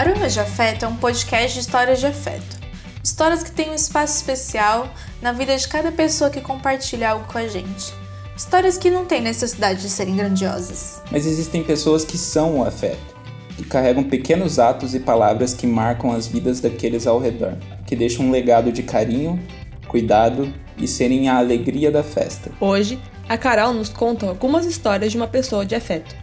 Aromas de Afeto é um podcast de histórias de afeto. Histórias que têm um espaço especial na vida de cada pessoa que compartilha algo com a gente. Histórias que não têm necessidade de serem grandiosas. Mas existem pessoas que são o afeto e carregam pequenos atos e palavras que marcam as vidas daqueles ao redor, que deixam um legado de carinho, cuidado e serem a alegria da festa. Hoje, a Carol nos conta algumas histórias de uma pessoa de afeto,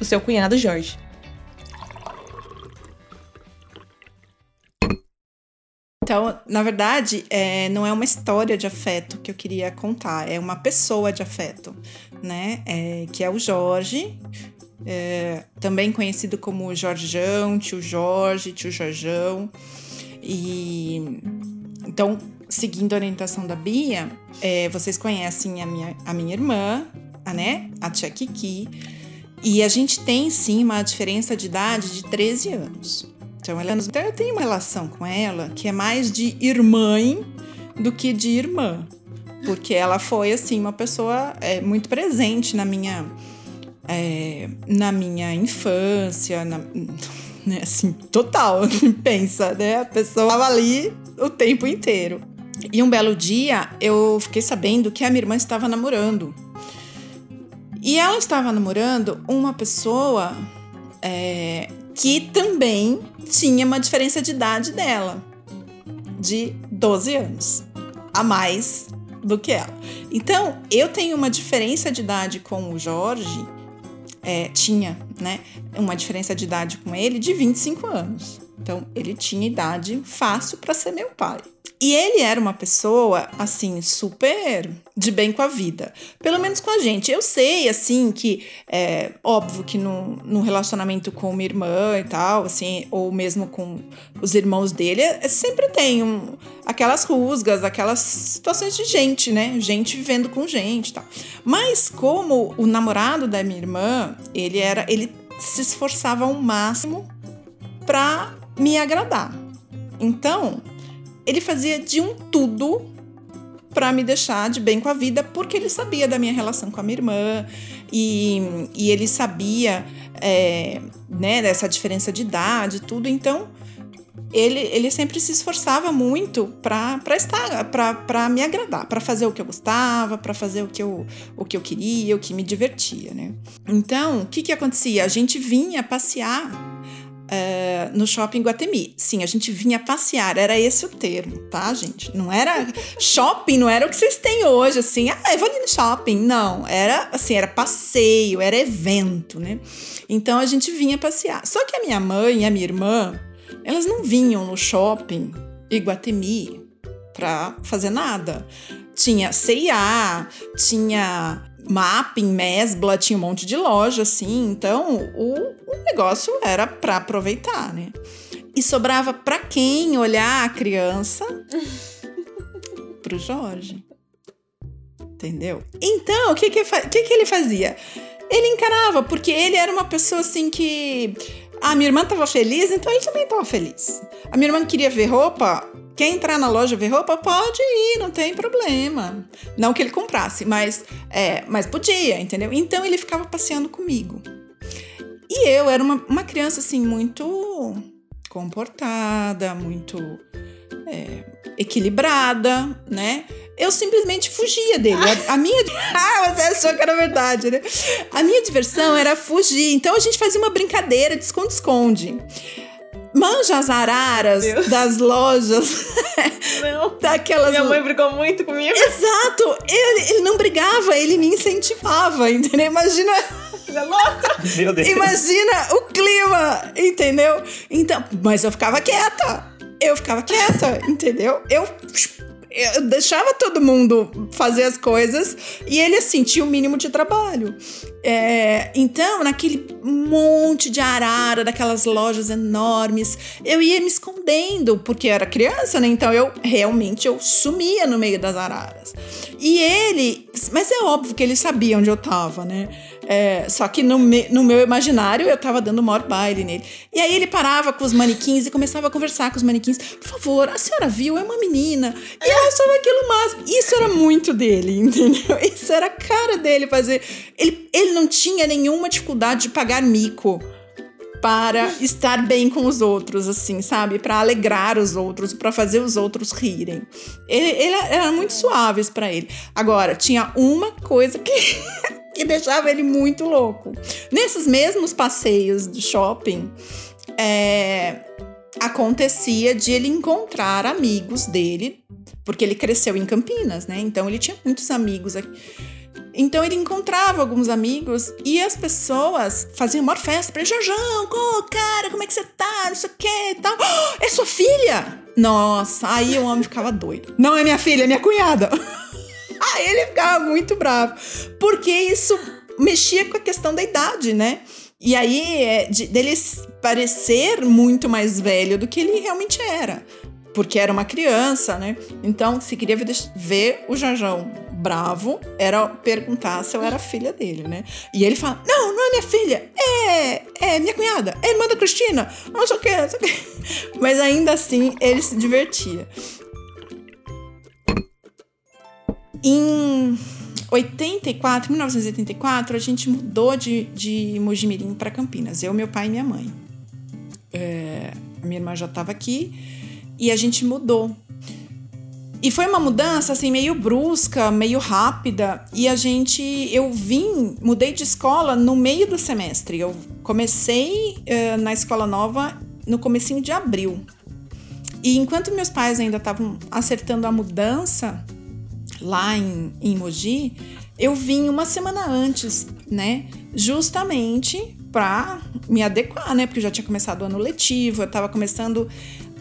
o seu cunhado Jorge. Então, na verdade, é, não é uma história de afeto que eu queria contar, é uma pessoa de afeto, né? É, que é o Jorge, é, também conhecido como Jorjão, tio Jorge, tio Jorjão. E então, seguindo a orientação da Bia, é, vocês conhecem a minha, a minha irmã, a, né? A tia Kiki. E a gente tem sim uma diferença de idade de 13 anos. Então, ela, então eu tenho uma relação com ela que é mais de irmã do que de irmã. Porque ela foi, assim, uma pessoa é, muito presente na minha, é, na minha infância, na, né, assim, total, pensa, né? A pessoa estava ali o tempo inteiro. E um belo dia eu fiquei sabendo que a minha irmã estava namorando. E ela estava namorando uma pessoa é, que também tinha uma diferença de idade dela, de 12 anos, a mais do que ela. Então, eu tenho uma diferença de idade com o Jorge, é, tinha, né, uma diferença de idade com ele de 25 anos. Então, ele tinha idade fácil para ser meu pai. E ele era uma pessoa, assim, super de bem com a vida. Pelo menos com a gente. Eu sei, assim, que é óbvio que no, no relacionamento com minha irmã e tal, assim, ou mesmo com os irmãos dele, é, sempre tem um, aquelas rusgas, aquelas situações de gente, né? Gente vivendo com gente e tal. Mas como o namorado da minha irmã, ele era. ele se esforçava ao máximo para me agradar. Então, ele fazia de um tudo para me deixar de bem com a vida, porque ele sabia da minha relação com a minha irmã e, e ele sabia é, né, dessa diferença de idade, tudo. Então, ele, ele sempre se esforçava muito para estar, para me agradar, para fazer o que eu gostava, para fazer o que eu, o que eu queria, o que me divertia, né? Então, o que que acontecia? A gente vinha passear uh, no shopping Guatemi. Sim, a gente vinha passear, era esse o termo, tá, gente? Não era shopping, não era o que vocês têm hoje, assim, ah, eu vou ali no shopping. Não, era assim, era passeio, era evento, né? Então a gente vinha passear. Só que a minha mãe e a minha irmã, elas não vinham no shopping Iguatemi para fazer nada. Tinha CIA, tinha Mapping, Mesbla, tinha um monte de loja, assim. Então, o, o negócio era para aproveitar, né? E sobrava para quem olhar a criança? Pro Jorge. Entendeu? Então, o que que, que que ele fazia? Ele encarava, porque ele era uma pessoa assim que a minha irmã estava feliz, então ele também estava feliz. A minha irmã queria ver roupa, Quer entrar na loja ver roupa? Pode ir, não tem problema. Não que ele comprasse, mas, é, mas podia, entendeu? Então ele ficava passeando comigo. E eu era uma, uma criança assim, muito comportada, muito é, equilibrada, né? Eu simplesmente fugia dele. A, a minha. Ah, você achou que era verdade, né? A minha diversão era fugir. Então a gente fazia uma brincadeira de esconde-esconde. Manja as araras Deus. das lojas. Não. Daquelas... Minha mãe brigou muito comigo. Exato. Ele, ele não brigava, ele me incentivava, entendeu? Imagina. É Meu Deus. Imagina o clima, entendeu? Então, mas eu ficava quieta. Eu ficava quieta, entendeu? Eu eu deixava todo mundo fazer as coisas e ele sentia o mínimo de trabalho. É, então, naquele monte de arara, daquelas lojas enormes, eu ia me escondendo, porque era criança, né? Então eu realmente eu sumia no meio das araras. E ele, mas é óbvio que ele sabia onde eu tava, né? É, só que no, me, no, meu imaginário eu tava dando o maior baile nele. E aí ele parava com os manequins e começava a conversar com os manequins. Por favor, a senhora viu? É uma menina. E ela achava aquilo máximo. Isso era muito dele, entendeu? Isso era a cara dele fazer. Ele, ele não tinha nenhuma dificuldade de pagar mico para estar bem com os outros, assim, sabe? Para alegrar os outros, para fazer os outros rirem. Ele, ele era muito suaves para ele. Agora, tinha uma coisa que, que deixava ele muito louco. Nesses mesmos passeios do shopping, é, acontecia de ele encontrar amigos dele, porque ele cresceu em Campinas, né? Então ele tinha muitos amigos aqui. Então ele encontrava alguns amigos e as pessoas faziam uma festa pra ele, Jorjão, oh, cara, como é que você tá? Não sei o que e tal. Oh, é sua filha? Nossa, aí o homem ficava doido. Não é minha filha, é minha cunhada. aí ele ficava muito bravo. Porque isso mexia com a questão da idade, né? E aí, é, de, dele parecer muito mais velho do que ele realmente era. Porque era uma criança, né? Então, se queria ver o Jajão bravo, era perguntar se eu era filha dele, né? E ele fala: Não, não é minha filha, é, é minha cunhada, é irmã da Cristina, não sei o que, não sei o que. Mas ainda assim, ele se divertia. Em 84, 1984, a gente mudou de, de Mojimirim para Campinas, eu, meu pai e minha mãe. É, a minha irmã já estava aqui e a gente mudou. E foi uma mudança assim meio brusca, meio rápida, e a gente eu vim, mudei de escola no meio do semestre. Eu comecei uh, na escola nova no comecinho de abril. E enquanto meus pais ainda estavam acertando a mudança, lá em, em Mogi, eu vim uma semana antes, né? Justamente para me adequar, né? Porque eu já tinha começado o ano letivo, eu estava começando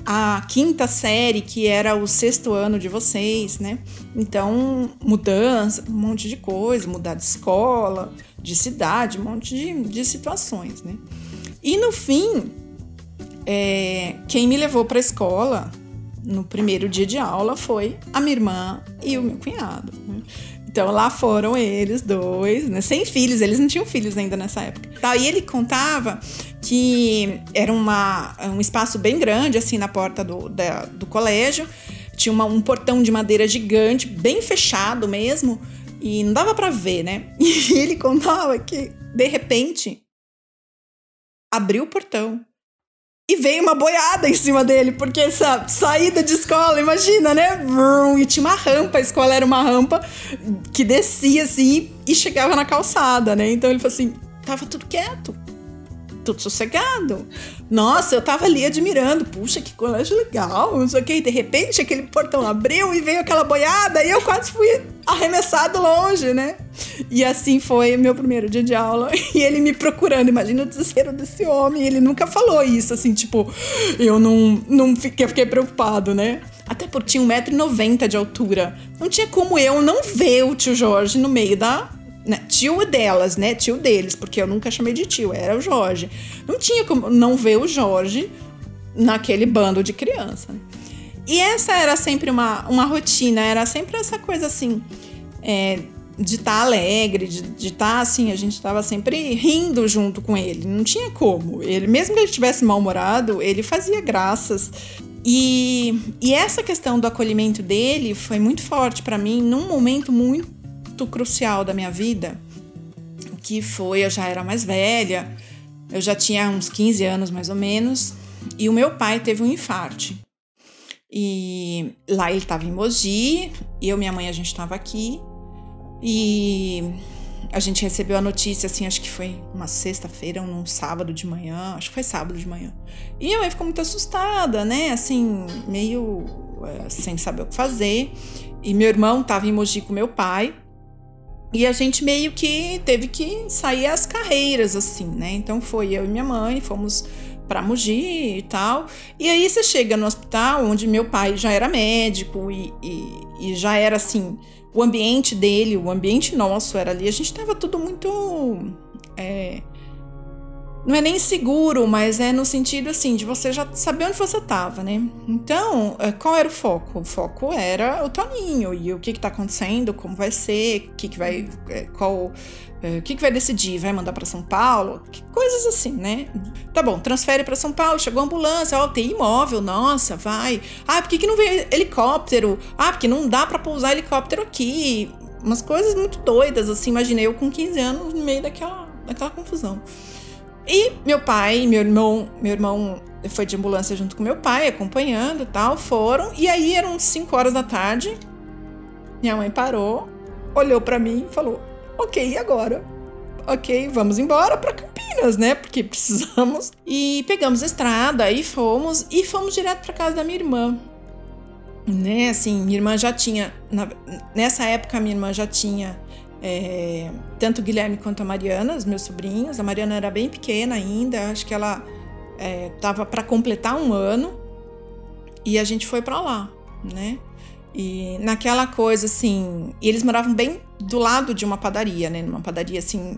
a quinta série, que era o sexto ano de vocês, né? Então, mudança, um monte de coisa, mudar de escola, de cidade, um monte de, de situações, né? E no fim, é, quem me levou para a escola no primeiro dia de aula foi a minha irmã e o meu cunhado. Né? Então lá foram eles dois, né? Sem filhos, eles não tinham filhos ainda nessa época. E ele contava que era uma, um espaço bem grande, assim, na porta do, da, do colégio. Tinha uma, um portão de madeira gigante, bem fechado mesmo, e não dava para ver, né? E ele contava que, de repente, abriu o portão e veio uma boiada em cima dele, porque essa saída de escola, imagina, né? E tinha uma rampa, a escola era uma rampa que descia assim e chegava na calçada, né? Então ele falou assim: tava tudo quieto tudo sossegado. Nossa, eu tava ali admirando, puxa, que colégio legal, não sei o que. E de repente aquele portão abriu e veio aquela boiada e eu quase fui arremessado longe, né? E assim foi meu primeiro dia de aula. E ele me procurando, imagina o desespero desse homem. Ele nunca falou isso, assim, tipo, eu não, não fiquei, fiquei preocupado, né? Até porque tinha 1,90m de altura. Não tinha como eu não ver o tio Jorge no meio da, né, tio delas, né? Tio deles, porque eu nunca chamei de tio, era o Jorge. Não tinha como não ver o Jorge naquele bando de criança. Né? E essa era sempre uma, uma rotina, era sempre essa coisa assim, é, de estar tá alegre, de estar tá, assim, a gente estava sempre rindo junto com ele, não tinha como. Ele, mesmo que ele estivesse mal-humorado, ele fazia graças. E, e essa questão do acolhimento dele foi muito forte para mim num momento muito crucial da minha vida, que foi eu já era mais velha, eu já tinha uns 15 anos mais ou menos, e o meu pai teve um infarte. E lá ele estava em Mogi, eu minha mãe a gente estava aqui, e a gente recebeu a notícia assim, acho que foi uma sexta-feira, num sábado de manhã, acho que foi sábado de manhã. E minha mãe ficou muito assustada, né? Assim, meio é, sem saber o que fazer. E meu irmão estava em Mogi com meu pai. E a gente meio que teve que sair às carreiras, assim, né? Então foi eu e minha mãe, fomos para Mogi e tal. E aí você chega no hospital, onde meu pai já era médico e, e, e já era assim, o ambiente dele, o ambiente nosso era ali. A gente tava tudo muito. É, não é nem seguro, mas é no sentido assim de você já saber onde você estava, né? Então, é, qual era o foco? O foco era o Toninho e o que está acontecendo, como vai ser, o que, que vai, é, qual, é, o que, que vai decidir, vai mandar para São Paulo, coisas assim, né? Tá bom, transfere para São Paulo, chegou a ambulância, ó, tem imóvel, nossa, vai. Ah, por que, que não veio helicóptero? Ah, porque não dá para pousar helicóptero aqui. Umas coisas muito doidas, assim, imaginei eu com 15 anos no meio daquela, daquela confusão. E meu pai, meu irmão, meu irmão foi de ambulância junto com meu pai, acompanhando tal, foram. E aí eram 5 horas da tarde. Minha mãe parou, olhou para mim e falou: "OK, e agora?" OK, vamos embora para Campinas, né? Porque precisamos. E pegamos a estrada e fomos e fomos direto para casa da minha irmã. Né, assim, minha irmã já tinha na, nessa época minha irmã já tinha é, tanto o Guilherme quanto a Mariana, os meus sobrinhos. A Mariana era bem pequena ainda, acho que ela estava é, para completar um ano e a gente foi para lá, né? E naquela coisa assim, e eles moravam bem do lado de uma padaria, né? Numa padaria assim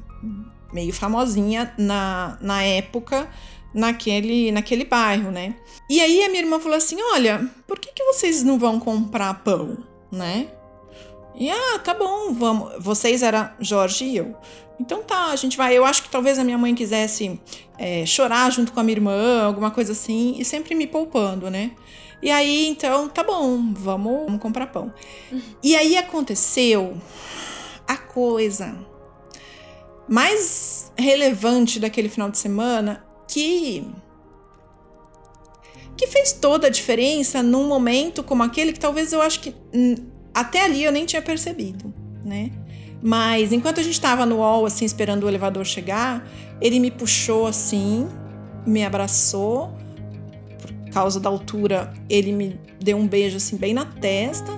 meio famosinha na, na época, naquele naquele bairro, né? E aí a minha irmã falou assim: "Olha, por que que vocês não vão comprar pão, né?" E ah, tá bom, vamos. Vocês eram Jorge e eu. Então tá, a gente vai. Eu acho que talvez a minha mãe quisesse é, chorar junto com a minha irmã, alguma coisa assim, e sempre me poupando, né? E aí, então, tá bom, vamos, vamos comprar pão. Uhum. E aí aconteceu a coisa mais relevante daquele final de semana que que fez toda a diferença num momento como aquele que talvez eu acho que até ali eu nem tinha percebido, né? Mas enquanto a gente estava no hall, assim, esperando o elevador chegar, ele me puxou assim, me abraçou. Por causa da altura, ele me deu um beijo assim bem na testa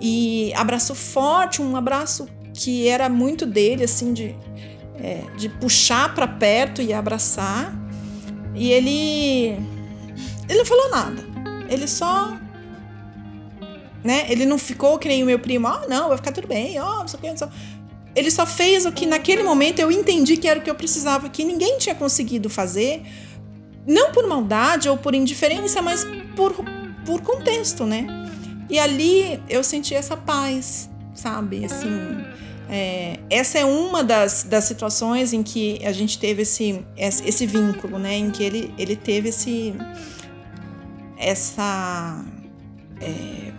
e abraçou forte, um abraço que era muito dele, assim, de, é, de puxar para perto e abraçar. E ele, ele não falou nada. Ele só né? Ele não ficou que nem o meu primo, ah, não, vai ficar tudo bem, ó, oh, não sei o que, não sei. Ele só fez o que naquele momento eu entendi que era o que eu precisava, que ninguém tinha conseguido fazer, não por maldade ou por indiferença, mas por, por contexto, né? E ali eu senti essa paz, sabe? Assim, é, essa é uma das, das situações em que a gente teve esse, esse vínculo, né? Em que ele, ele teve esse, essa é,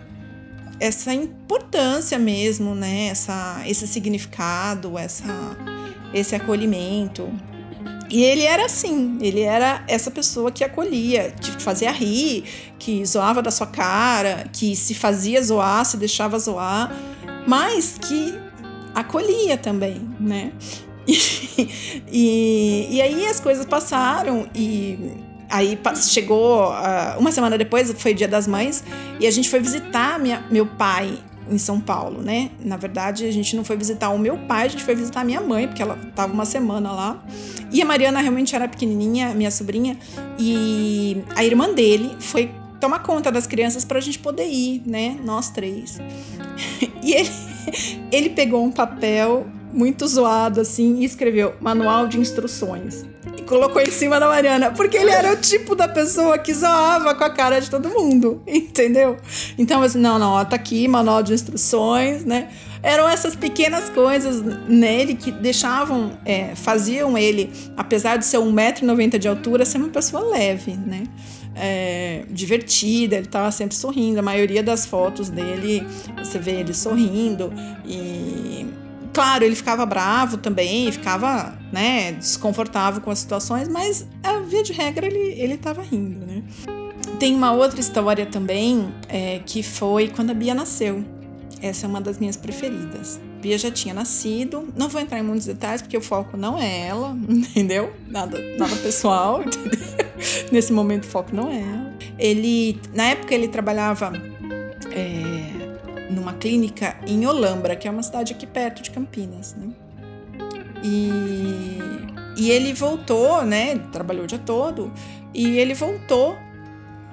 essa importância mesmo, né? Essa, esse significado, essa, esse acolhimento. E ele era assim, ele era essa pessoa que acolhia, que fazia rir, que zoava da sua cara, que se fazia zoar, se deixava zoar, mas que acolhia também, né? E, e, e aí as coisas passaram e Aí chegou uh, uma semana depois, foi Dia das Mães, e a gente foi visitar minha, meu pai em São Paulo, né? Na verdade, a gente não foi visitar o meu pai, a gente foi visitar a minha mãe, porque ela estava uma semana lá. E a Mariana realmente era pequenininha, minha sobrinha, e a irmã dele foi tomar conta das crianças para a gente poder ir, né? Nós três. E ele, ele pegou um papel muito zoado assim e escreveu manual de instruções e colocou em cima da Mariana, porque ele era o tipo da pessoa que zoava com a cara de todo mundo, entendeu? Então, assim, não, não, ó, tá aqui, manual de instruções, né? Eram essas pequenas coisas nele que deixavam, é, faziam ele, apesar de ser 1,90m de altura, ser uma pessoa leve, né? É, divertida, ele estava sempre sorrindo. A maioria das fotos dele, você vê ele sorrindo e Claro, ele ficava bravo também, ficava, né, desconfortável com as situações, mas a via de regra ele, ele tava rindo, né? Tem uma outra história também, é, que foi quando a Bia nasceu. Essa é uma das minhas preferidas. Bia já tinha nascido, não vou entrar em muitos detalhes porque o foco não é ela, entendeu? Nada, nada pessoal, entendeu? Nesse momento o foco não é ela. Ele, na época ele trabalhava clínica em Olambra, que é uma cidade aqui perto de Campinas, né? E, e ele voltou, né? Trabalhou o dia todo e ele voltou.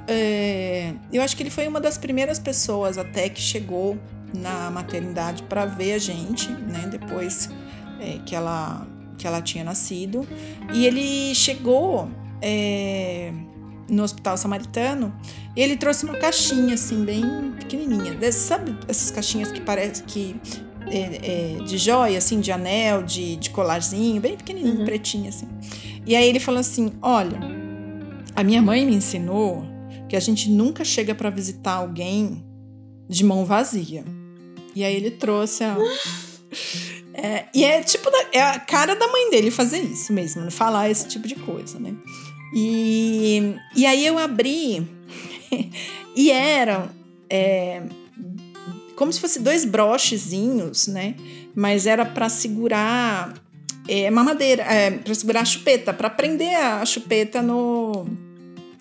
É, eu acho que ele foi uma das primeiras pessoas até que chegou na maternidade para ver a gente, né? Depois é, que ela que ela tinha nascido e ele chegou é, no hospital samaritano, ele trouxe uma caixinha assim, bem pequenininha. Desse, sabe essas caixinhas que parece que. É, é, de joia, assim, de anel, de, de colarzinho, bem pequenininho, uhum. pretinho, assim. E aí ele falou assim: Olha, a minha mãe me ensinou que a gente nunca chega para visitar alguém de mão vazia. E aí ele trouxe a. É, e é tipo, da, é a cara da mãe dele fazer isso mesmo, falar esse tipo de coisa, né? E, e aí eu abri e eram é, como se fosse dois brochezinhos, né? Mas era para segurar é, mamadeira, é, para segurar a chupeta, para prender a chupeta no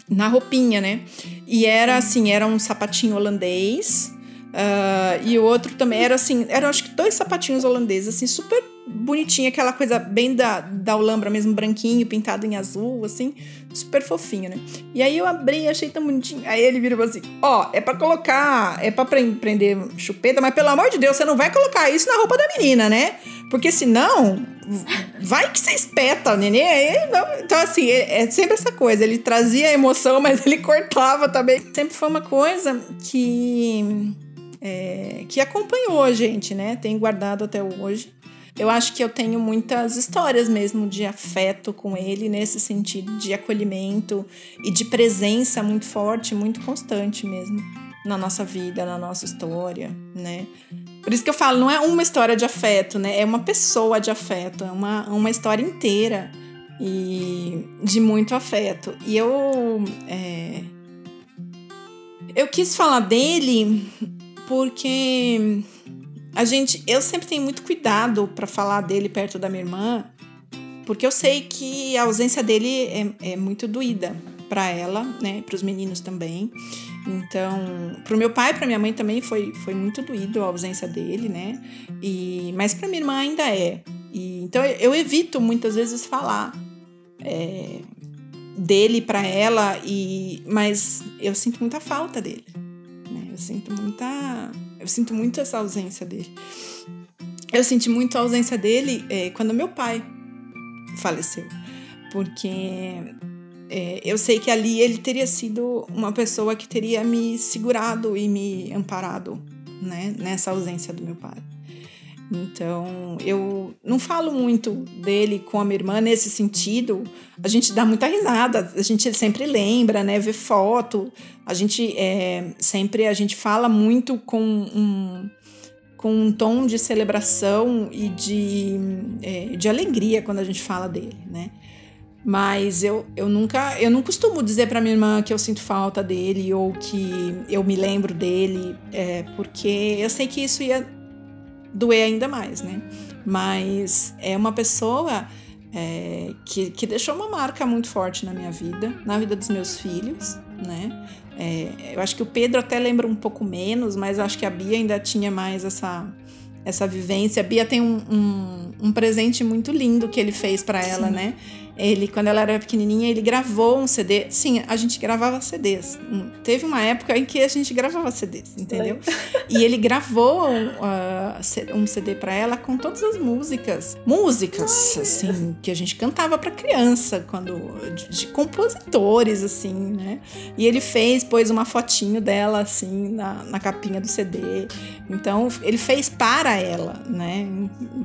na roupinha, né? E era assim, era um sapatinho holandês uh, e o outro também era assim, eram acho que dois sapatinhos holandeses, assim, super bonitinho, aquela coisa bem da, da Alhambra mesmo, branquinho, pintado em azul, assim, super fofinho, né? E aí eu abri e achei tão bonitinho. Aí ele virou assim: Ó, oh, é para colocar, é para prender chupeta, mas pelo amor de Deus, você não vai colocar isso na roupa da menina, né? Porque senão, vai que você espeta, nenê. Então, assim, é, é sempre essa coisa. Ele trazia emoção, mas ele cortava também. Sempre foi uma coisa que. É, que acompanhou a gente, né? Tem guardado até hoje. Eu acho que eu tenho muitas histórias mesmo de afeto com ele, nesse sentido de acolhimento e de presença muito forte, muito constante mesmo na nossa vida, na nossa história, né? Por isso que eu falo, não é uma história de afeto, né? É uma pessoa de afeto, é uma, uma história inteira e de muito afeto. E eu é, eu quis falar dele porque a gente, eu sempre tenho muito cuidado para falar dele perto da minha irmã, porque eu sei que a ausência dele é, é muito doída para ela, né, para os meninos também. Então, pro meu pai, para minha mãe também foi, foi muito doído a ausência dele, né? E mas para minha irmã ainda é. E, então eu, eu evito muitas vezes falar é, dele para ela e mas eu sinto muita falta dele. Eu sinto muita eu sinto muito essa ausência dele. Eu senti muito a ausência dele é, quando meu pai faleceu, porque é, eu sei que ali ele teria sido uma pessoa que teria me segurado e me amparado, né, nessa ausência do meu pai. Então, eu não falo muito dele com a minha irmã nesse sentido. A gente dá muita risada, a gente sempre lembra, né? Vê foto. A gente é, sempre a gente fala muito com um, com um tom de celebração e de, é, de alegria quando a gente fala dele, né? Mas eu, eu nunca, eu não costumo dizer para minha irmã que eu sinto falta dele ou que eu me lembro dele, é, porque eu sei que isso ia doer ainda mais, né? Mas é uma pessoa é, que, que deixou uma marca muito forte na minha vida, na vida dos meus filhos, né? É, eu acho que o Pedro até lembra um pouco menos, mas eu acho que a Bia ainda tinha mais essa, essa vivência. A Bia tem um, um, um presente muito lindo que ele fez para ela, né? Ele, quando ela era pequenininha, ele gravou um CD. Sim, a gente gravava CDs. Teve uma época em que a gente gravava CDs, entendeu? e ele gravou uh, um CD para ela com todas as músicas. Músicas, Ai, assim, que a gente cantava para criança, quando de, de, compositores, assim, né? E ele fez, pôs uma fotinho dela, assim, na, na capinha do CD. Então, ele fez para ela, né?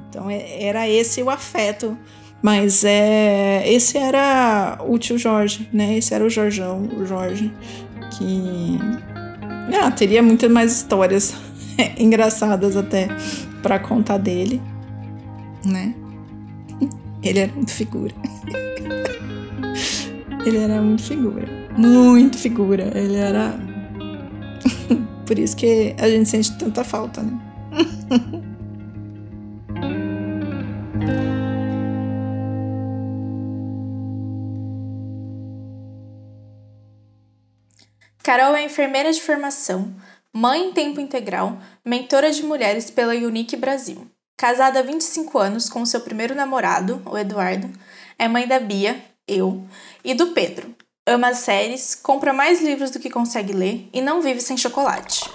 Então, é, era esse o afeto mas é, esse era o tio Jorge, né? Esse era o Jorjão, o Jorge, que ah, teria muitas mais histórias engraçadas até para contar dele, né? Ele era muito figura. Ele era muito figura. Muito figura. Ele era. Por isso que a gente sente tanta falta, né? Carol é enfermeira de formação, mãe em tempo integral, mentora de mulheres pela Unique Brasil. Casada há 25 anos com seu primeiro namorado, o Eduardo, é mãe da Bia, eu, e do Pedro. Ama séries, compra mais livros do que consegue ler e não vive sem chocolate.